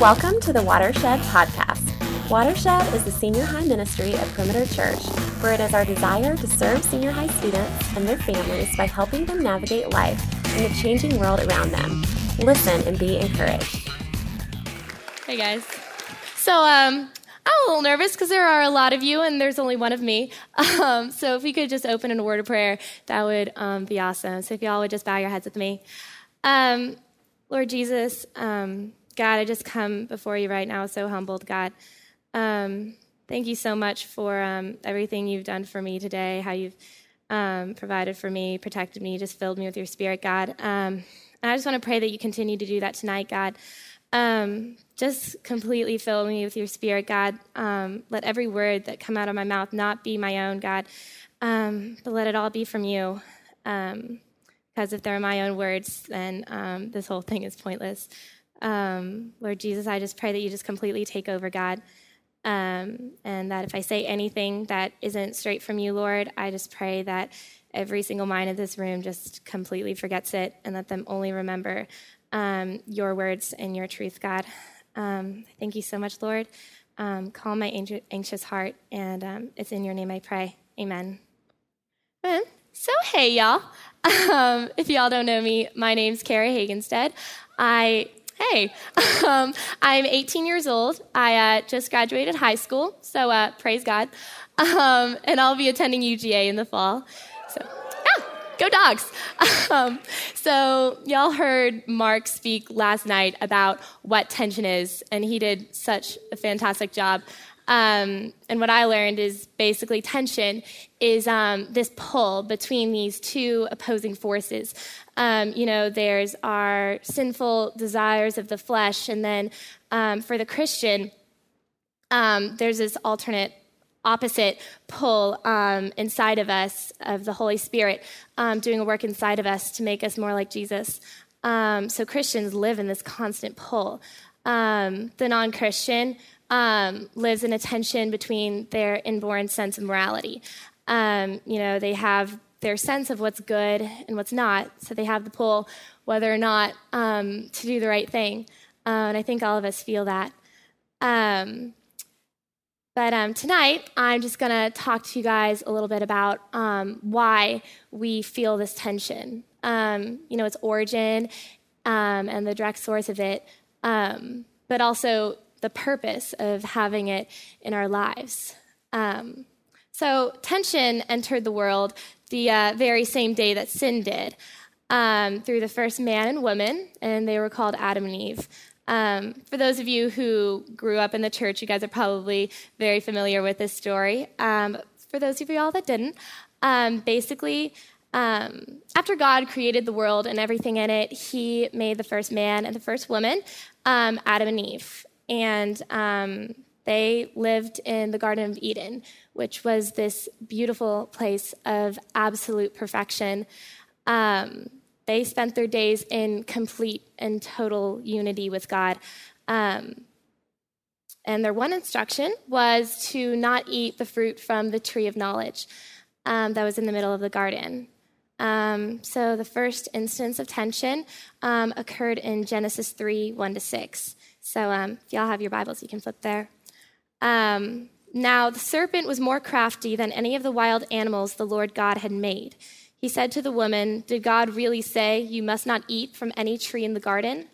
Welcome to the Watershed Podcast. Watershed is the senior high ministry of Perimeter Church, where it is our desire to serve senior high students and their families by helping them navigate life in the changing world around them. Listen and be encouraged. Hey guys. So um, I'm a little nervous because there are a lot of you and there's only one of me. Um, so if we could just open in a word of prayer, that would um, be awesome. So if y'all would just bow your heads with me. Um, Lord Jesus, um, God, I just come before you right now so humbled, God. Um, thank you so much for um, everything you've done for me today, how you've um, provided for me, protected me, just filled me with your spirit, God. Um, and I just want to pray that you continue to do that tonight, God. Um, just completely fill me with your spirit, God. Um, let every word that come out of my mouth not be my own, God, but let it all be from you. because if they're my own words, then this whole thing is pointless. Um, Lord Jesus, I just pray that you just completely take over, God. Um, and that if I say anything that isn't straight from you, Lord, I just pray that every single mind in this room just completely forgets it and let them only remember um, your words and your truth, God. Um, thank you so much, Lord. Um, calm my anxious heart, and um, it's in your name I pray. Amen. Amen. So, hey, y'all. Um, if y'all don't know me, my name's Kara Hagenstad. I Hey, um, I'm 18 years old. I uh, just graduated high school, so uh, praise God. Um, and I'll be attending UGA in the fall. So, ah, go dogs. Um, so, y'all heard Mark speak last night about what tension is, and he did such a fantastic job. Um, and what I learned is basically tension is um, this pull between these two opposing forces. Um, you know, there's our sinful desires of the flesh, and then um, for the Christian, um, there's this alternate opposite pull um, inside of us of the Holy Spirit doing a work inside of us to make us more like Jesus. so Christians live in this constant pull. the non Christian um, lives in a tension between their inborn sense of morality. Um, you know, they have their sense of what's good and what's not, so they have the pull whether or not um, to do the right thing. Uh, and I think all of us feel that. Um, but um, tonight, I'm just going to talk to you guys a little bit about um, why we feel this tension. You know, its origin and the direct source of it, but also the purpose of having it in our lives. Um, so, tension entered the world the uh, very same day that sin did um, through the first man and woman, and they were called Adam and Eve. Um, for those of you who grew up in the church, you guys are probably very familiar with this story. Um, for those of you all that didn't, um, basically, um, after God created the world and everything in it, He made the first man and the first woman, um, Adam and Eve and um, they lived in the Garden of Eden, which was this beautiful place of absolute perfection. Um, they spent their days in complete and total unity with God. Um, and their one instruction was to not eat the fruit from the tree of knowledge um, that was in the middle of the garden. Um, so the first instance of tension um, occurred in Genesis 3 1 to 6. So um, if y'all have your Bibles, you can flip there. Um, now, the serpent was more crafty than any of the wild animals the Lord God had made. He said to the woman, Did God really say, You must not eat from any tree in the garden?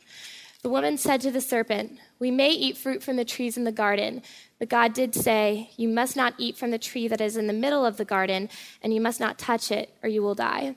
The woman said to the serpent, We may eat fruit from the trees in the garden, but God did say, You must not eat from the tree that is in the middle of the garden, and you must not touch it, or you will die.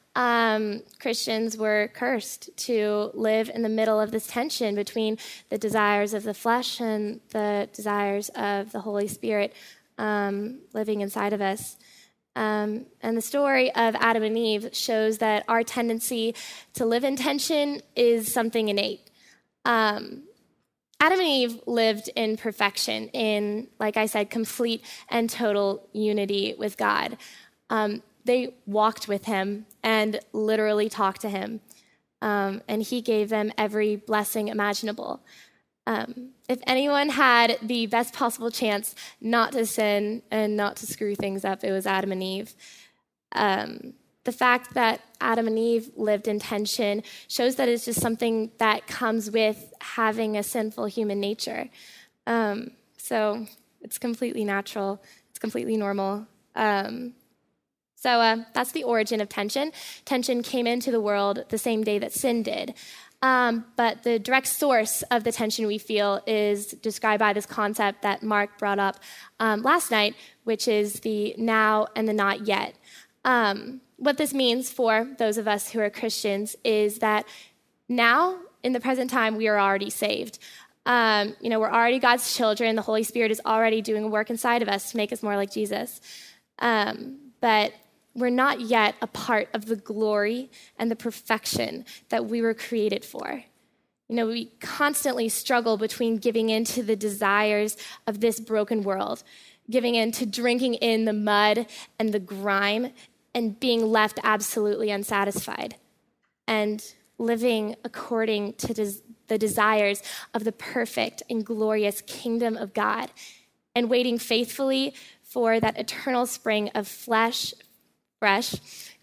um, Christians were cursed to live in the middle of this tension between the desires of the flesh and the desires of the Holy Spirit um, living inside of us. Um, and the story of Adam and Eve shows that our tendency to live in tension is something innate. Um, Adam and Eve lived in perfection, in, like I said, complete and total unity with God. Um, they walked with him and literally talked to him. Um, and he gave them every blessing imaginable. Um, if anyone had the best possible chance not to sin and not to screw things up, it was Adam and Eve. Um, the fact that Adam and Eve lived in tension shows that it's just something that comes with having a sinful human nature. Um, so it's completely natural, it's completely normal. Um, so uh, that's the origin of tension. Tension came into the world the same day that sin did. Um, but the direct source of the tension we feel is described by this concept that Mark brought up um, last night, which is the now and the not yet. Um, what this means for those of us who are Christians is that now, in the present time, we are already saved. Um, you know, we're already God's children. The Holy Spirit is already doing work inside of us to make us more like Jesus. Um, but we're not yet a part of the glory and the perfection that we were created for. You know, we constantly struggle between giving in to the desires of this broken world, giving in to drinking in the mud and the grime, and being left absolutely unsatisfied, and living according to des- the desires of the perfect and glorious kingdom of God, and waiting faithfully for that eternal spring of flesh, fresh,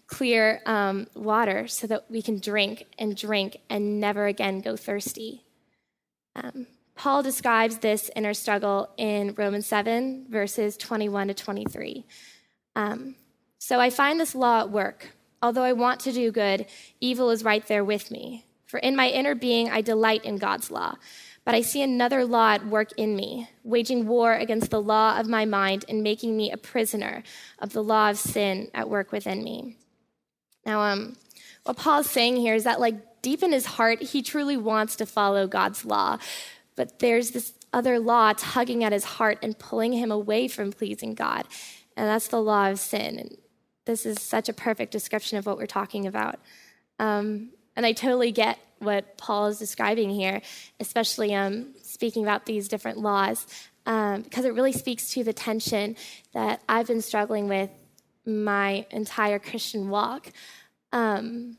clear um, water so that we can drink and drink and never again go thirsty. Um, Paul describes this inner struggle in Romans 7, verses 21 to 23. Um, so I find this law at work. Although I want to do good, evil is right there with me. For in my inner being, I delight in God's law. But I see another law at work in me, waging war against the law of my mind and making me a prisoner of the law of sin at work within me. Now, um, what Paul's saying here is that, like, deep in his heart, he truly wants to follow God's law. But there's this other law tugging at his heart and pulling him away from pleasing God. And that's the law of sin. And this is such a perfect description of what we're talking about. Um, and I totally get what Paul is describing here, especially um, speaking about these different laws, um, because it really speaks to the tension that I've been struggling with my entire Christian walk. Um,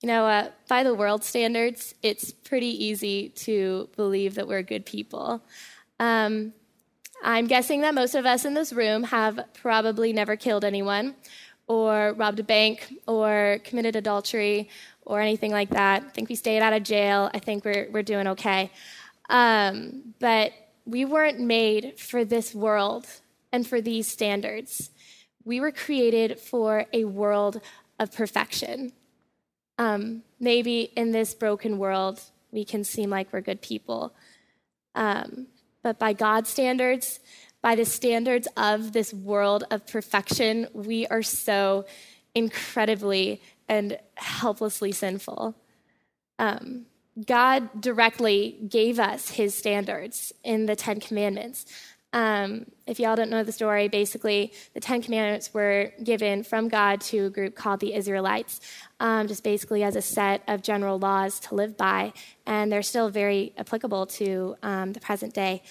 you know, uh, by the world standards, it's pretty easy to believe that we're good people. Um, I'm guessing that most of us in this room have probably never killed anyone, or robbed a bank, or committed adultery, or anything like that. I think we stayed out of jail. I think we're, we're doing okay. Um, but we weren't made for this world and for these standards. We were created for a world of perfection. Um, maybe in this broken world, we can seem like we're good people. Um, but by God's standards, by the standards of this world of perfection, we are so incredibly and helplessly sinful. Um, God directly gave us his standards in the Ten Commandments. Um, if y'all don't know the story, basically, the Ten Commandments were given from God to a group called the Israelites, um, just basically as a set of general laws to live by, and they're still very applicable to um, the present day.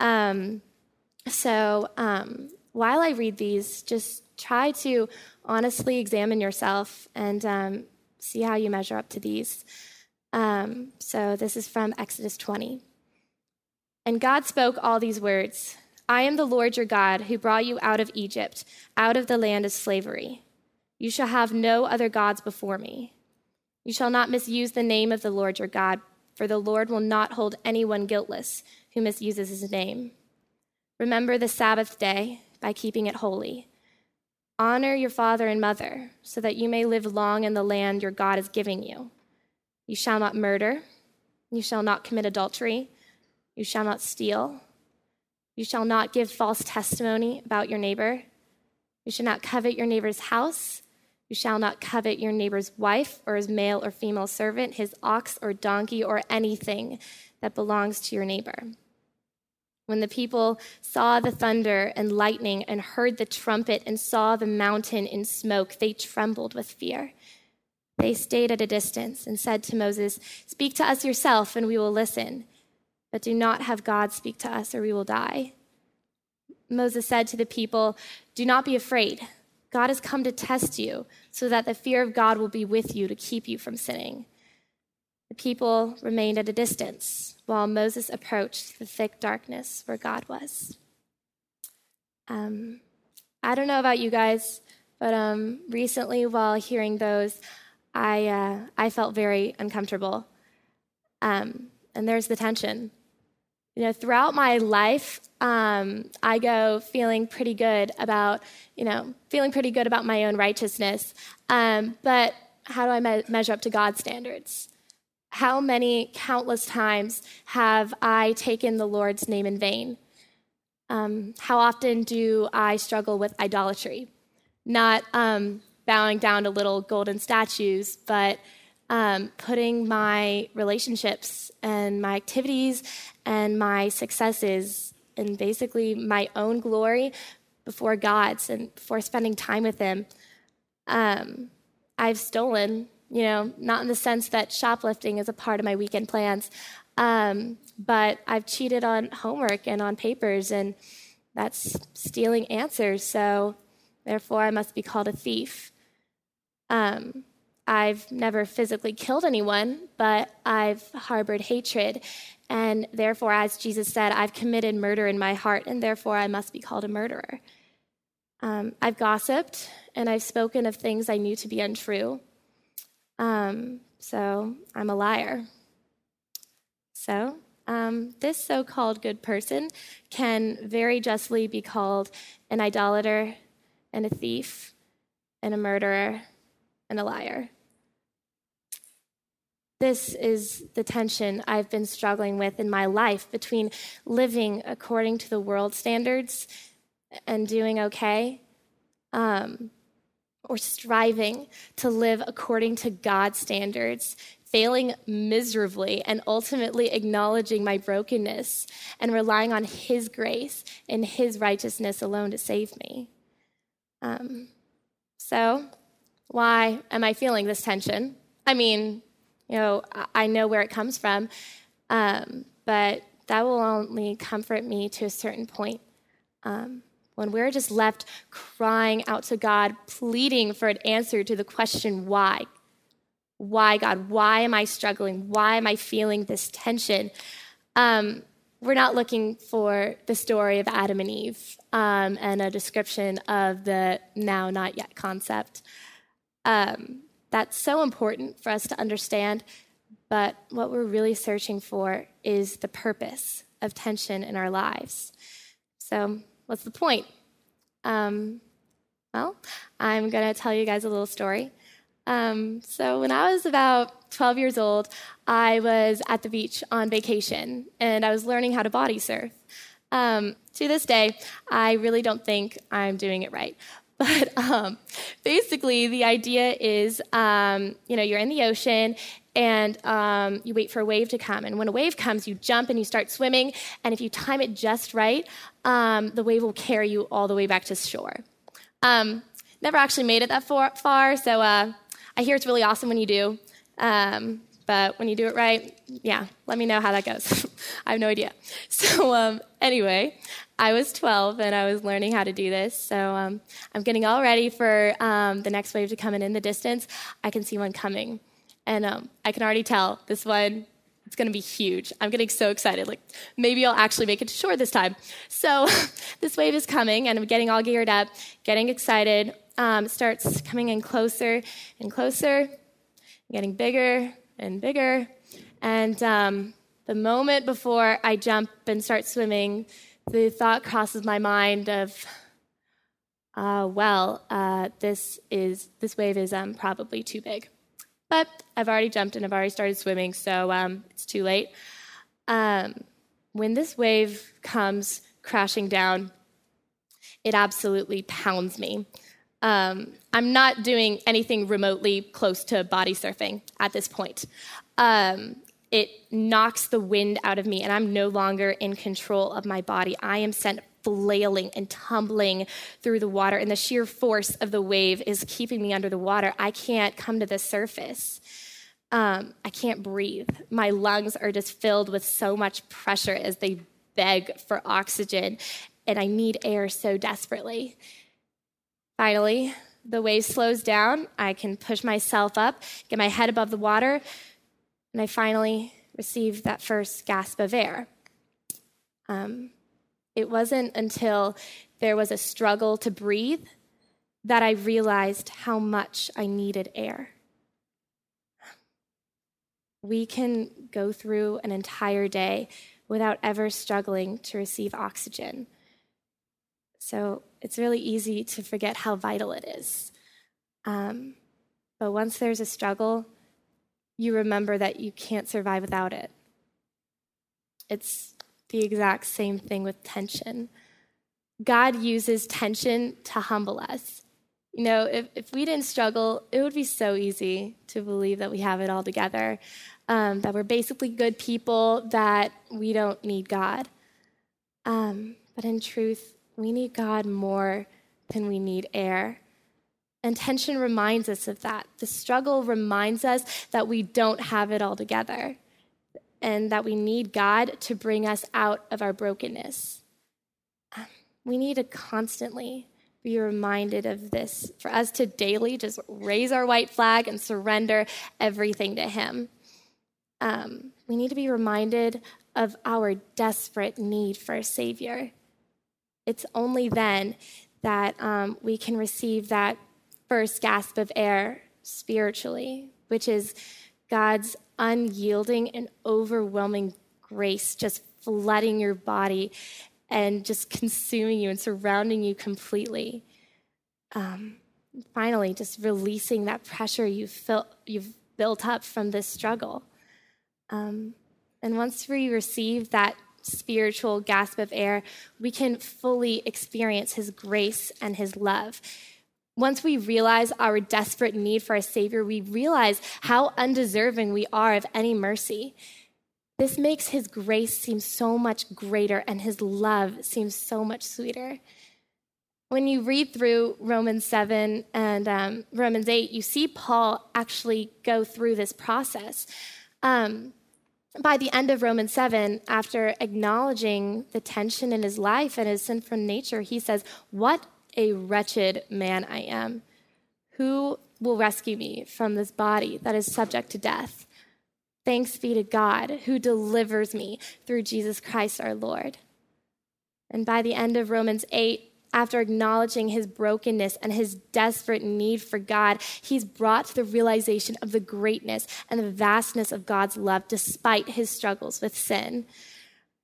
Um, so, um, while I read these, just try to honestly examine yourself and um, see how you measure up to these. Um, so this is from Exodus 20. And God spoke all these words I am the Lord your God who brought you out of Egypt, out of the land of slavery. You shall have no other gods before me. You shall not misuse the name of the Lord your God, for the Lord will not hold anyone guiltless who misuses his name. Remember the Sabbath day by keeping it holy. Honor your father and mother, so that you may live long in the land your God is giving you. You shall not murder. You shall not commit adultery. You shall not steal. You shall not give false testimony about your neighbor. You shall not covet your neighbor's house. You shall not covet your neighbor's wife or his male or female servant, his ox or donkey, or anything that belongs to your neighbor. When the people saw the thunder and lightning and heard the trumpet and saw the mountain in smoke, they trembled with fear. They stayed at a distance and said to Moses, Speak to us yourself, and we will listen. but do not have God speak to us, or we will die. Moses said to the people, Do not be afraid. God has come to test you, so that the fear of God will be with you to keep you from sinning. The people remained at a distance while Moses approached the thick darkness where God was. Um, I don't know about you guys, but um, recently, while hearing those, I, uh, I felt very uncomfortable. Um, and there's the tension. You know, throughout my life, um, I go feeling pretty good about, you know, feeling pretty good about my own righteousness. Um, but how do I me- measure up to God's standards? How many countless times have I taken the Lord's name in vain? Um, how often do I struggle with idolatry? Not um, bowing down to little golden statues, but um, putting my relationships and my activities and my successes and basically my own glory before God's and before spending time with Him. Um, I've stolen, you know, not in the sense that shoplifting is a part of my weekend plans, um, but I've cheated on homework and on papers, and that's stealing answers. So, therefore, I must be called a thief. Um, I've never physically killed anyone, but I've harbored hatred. And therefore, as Jesus said, I've committed murder in my heart, and therefore I must be called a murderer. Um, I've gossiped and I've spoken of things I knew to be untrue. Um, so I'm a liar. So, um, this so called good person can very justly be called an idolater and a thief and a murderer and a liar. This is the tension I've been struggling with in my life between living according to the world standards and doing okay, um, or striving to live according to God's standards, failing miserably, and ultimately acknowledging my brokenness and relying on His grace and His righteousness alone to save me. Um, so, why am I feeling this tension? I mean, you know, I know where it comes from, um, but that will only comfort me to a certain point. Um, when we're just left crying out to God, pleading for an answer to the question, why? Why, God? Why am I struggling? Why am I feeling this tension? Um, we're not looking for the story of Adam and Eve um, and a description of the now, not yet concept. Um, that's so important for us to understand. But what we're really searching for is the purpose of tension in our lives. So, what's the point? Um, well, I'm going to tell you guys a little story. Um, so, when I was about 12 years old, I was at the beach on vacation and I was learning how to body surf. Um, to this day, I really don't think I'm doing it right. But um, basically, the idea is, um, you know, you're in the ocean and um, you wait for a wave to come. And when a wave comes, you jump and you start swimming. And if you time it just right, um, the wave will carry you all the way back to shore. Um, never actually made it that far, so uh, I hear it's really awesome when you do. Um, but when you do it right, yeah, let me know how that goes. I have no idea. So, um, anyway, I was 12 and I was learning how to do this. So, um, I'm getting all ready for um, the next wave to come in in the distance. I can see one coming. And um, I can already tell this one it's to be huge. I'm getting so excited. Like, maybe I'll actually make it to shore this time. So, this wave is coming, and I'm getting all geared up, getting excited. Um, starts coming in closer and closer, getting bigger and bigger. And um, the moment before I jump and start swimming, the thought crosses my mind of, uh, well, uh, this is this wave is um, probably too big. But I've already jumped and I've already started swimming, so um, it's too late. Um, when this wave comes crashing down, it absolutely pounds me. Um, I'm not doing anything remotely close to body surfing at this point. Um, it knocks the wind out of me, and I'm no longer in control of my body. I am sent flailing and tumbling through the water, and the sheer force of the wave is keeping me under the water. I can't come to the surface. Um, I can't breathe. My lungs are just filled with so much pressure as they beg for oxygen, and I need air so desperately. Finally, the wave slows down. I can push myself up, get my head above the water, and I finally receive that first gasp of air. Um, it wasn't until there was a struggle to breathe that I realized how much I needed air. We can go through an entire day without ever struggling to receive oxygen. So it's really easy to forget how vital it is. Um, but once there's a struggle, you remember that you can't survive without it. It's the exact same thing with tension. God uses tension to humble us. You know, if, if we didn't struggle, it would be so easy to believe that we have it all together, um, that we're basically good people, that we don't need God. Um, but in truth, we need God more than we need air. And tension reminds us of that. The struggle reminds us that we don't have it all together and that we need God to bring us out of our brokenness. We need to constantly be reminded of this, for us to daily just raise our white flag and surrender everything to Him. Um, we need to be reminded of our desperate need for a Savior. It's only then that um, we can receive that first gasp of air spiritually, which is God's unyielding and overwhelming grace just flooding your body and just consuming you and surrounding you completely. Um, finally, just releasing that pressure you've, felt, you've built up from this struggle. Um, and once we receive that spiritual gasp of air, we can fully experience His grace and His love. Once we realize our desperate need for a Savior, we realize how undeserving we are of any mercy. This makes his grace seem so much greater and his love seems so much sweeter. When you read through Romans 7 and um, Romans 8, you see Paul actually go through this process. Um, by the end of Romans 7, after acknowledging the tension in his life and his sinful nature, he says, What a wretched man I am. Who will rescue me from this body that is subject to death? Thanks be to God who delivers me through Jesus Christ our Lord. And by the end of Romans 8, after acknowledging his brokenness and his desperate need for God, he's brought to the realization of the greatness and the vastness of God's love despite his struggles with sin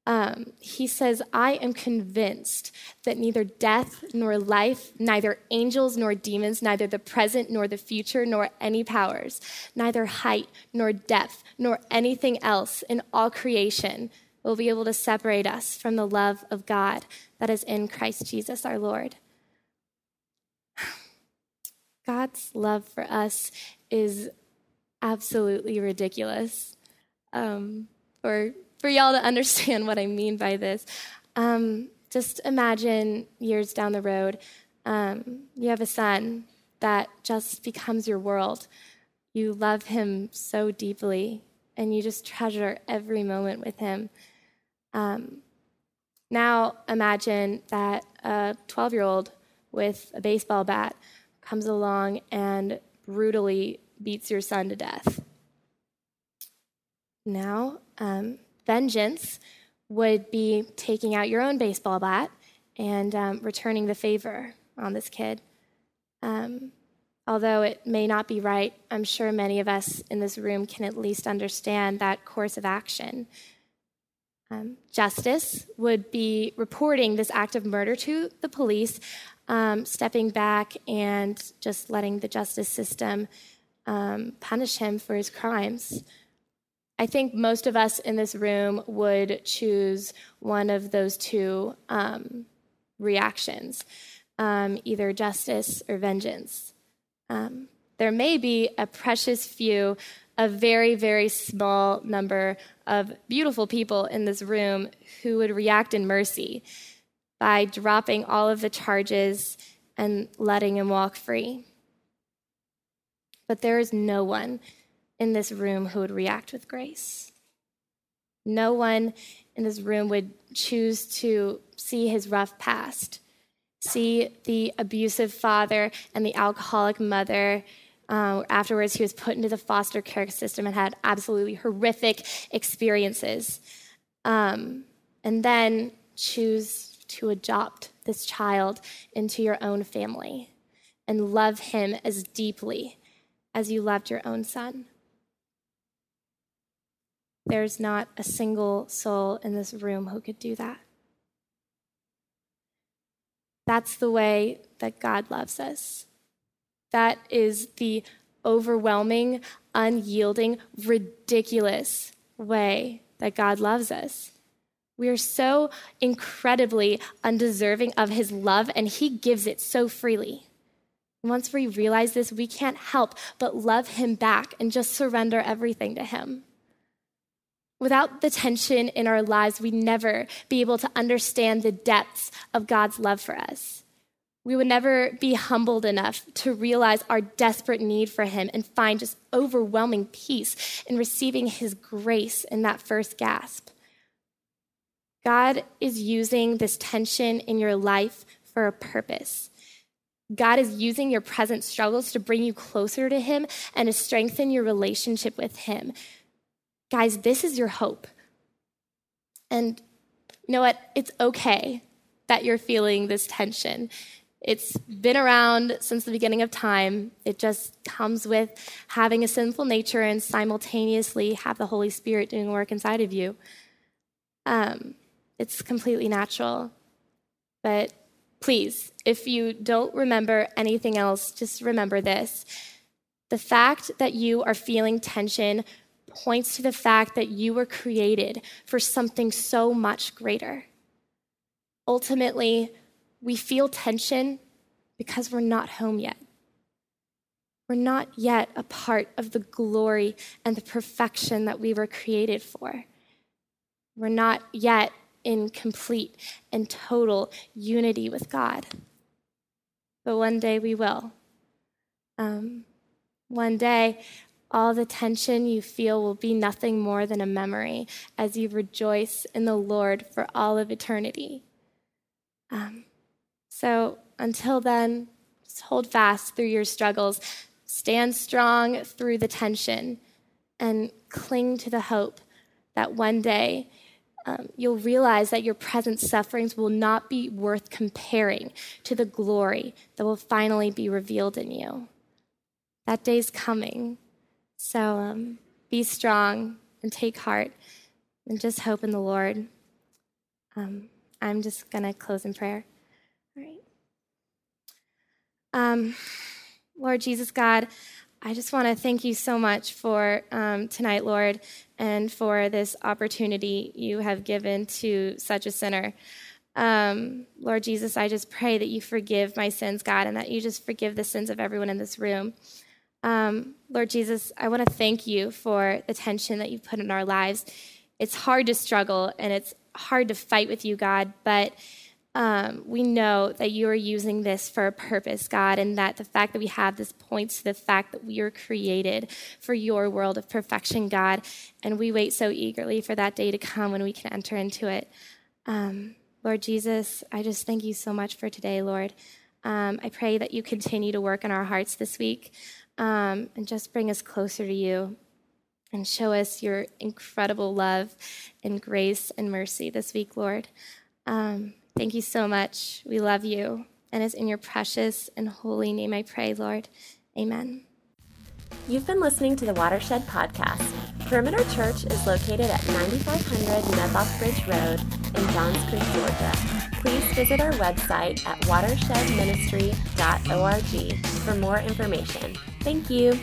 um, he says, I am convinced that neither death nor life, neither angels nor demons, neither the present nor the future, nor any powers, neither height nor depth, nor anything else in all creation will be able to separate us from the love of God that is in Christ Jesus our Lord. God's love for us is absolutely ridiculous. Um, for for y'all to understand what I mean by this, um, just imagine years down the road, um, you have a son that just becomes your world. You love him so deeply, and you just treasure every moment with him. Um, now imagine that a 12 year old with a baseball bat comes along and brutally beats your son to death. Now, um, vengeance would be taking out your own baseball bat and um, returning the favor on this kid. Um, although it may not be right, I'm sure many of us in this room can at least understand that course of action. Um, justice would be reporting this act of murder to the police, um, stepping back and just letting the justice system um, punish him for his crimes. I think most of us in this room would choose one of those two um, reactions um, either justice or vengeance. Um, there may be a precious few, a very, very small number of beautiful people in this room who would react in mercy by dropping all of the charges and letting him walk free. But there is no one in this room who would react with grace. No one in this room would choose to see his rough past, see the abusive father and the alcoholic mother. Uh, afterwards, he was put into the foster care system and had absolutely horrific experiences. Um, and then choose to adopt this child into your own family and love him as deeply as you loved your own son. There's not a single soul in this room who could do that. That's the way that God loves us. That is the overwhelming, unyielding, ridiculous way that God loves us. We are so incredibly undeserving of his love, and he gives it so freely. once we realize this, we can't help but love him back and just surrender everything to him. Without the tension in our lives, we'd never be able to understand the depths of God's love for us. We would never be humbled enough to realize our desperate need for Him and find just overwhelming peace in receiving His grace in that first gasp. God is using this tension in your life for a purpose. God is using your present struggles to bring you closer to Him and to strengthen your relationship with Him. Guys, this is your hope. And you know what? It's okay that you're feeling this tension. It's been around since the beginning of time. It just comes with having a sinful nature and simultaneously have the Holy Spirit doing work inside of you. Um, it's completely natural. But please, if you don't remember anything else, just remember this. The fact that you are feeling tension points to the fact that you were created for something so much greater. Ultimately, we feel tension because we're not home yet. We're not yet a part of the glory and the perfection that we were created for. We're not yet in complete and total unity with God. But one day we will. Um, one day, all the tension you feel will be nothing more than a memory as you rejoice in the Lord for all of eternity. Um, so until then, just hold fast through your struggles, stand strong through the tension, and cling to the hope that one day um, you'll realize that your present sufferings will not be worth comparing to the glory that will finally be revealed in you. That day's coming. So um, be strong and take heart and just hope in the Lord. Um, I'm just going to close in prayer. All right. Um, Lord Jesus God, I just want to thank you so much for um, tonight, Lord, and for this opportunity you have given to such a sinner. Um, Lord Jesus, I just pray that you forgive my sins, God, and that you just forgive the sins of everyone in this room. Um, Lord Jesus, I want to thank you for the tension that you've put in our lives. It's hard to struggle and it's hard to fight with you, God, but um, we know that you are using this for a purpose, God, and that the fact that we have this points to the fact that we are created for your world of perfection, God, and we wait so eagerly for that day to come when we can enter into it. Um, Lord Jesus, I just thank you so much for today, Lord. Um, I pray that you continue to work in our hearts this week um, and just bring us closer to you and show us your incredible love and grace and mercy this week, Lord. Um, Thank you so much. We love you. And it's in your precious and holy name I pray, Lord. Amen. You've been listening to the Watershed Podcast. Perimeter Church is located at 9500 Medlock Bridge Road in Johns Creek, Georgia. Visit our website at watershedministry.org for more information. Thank you.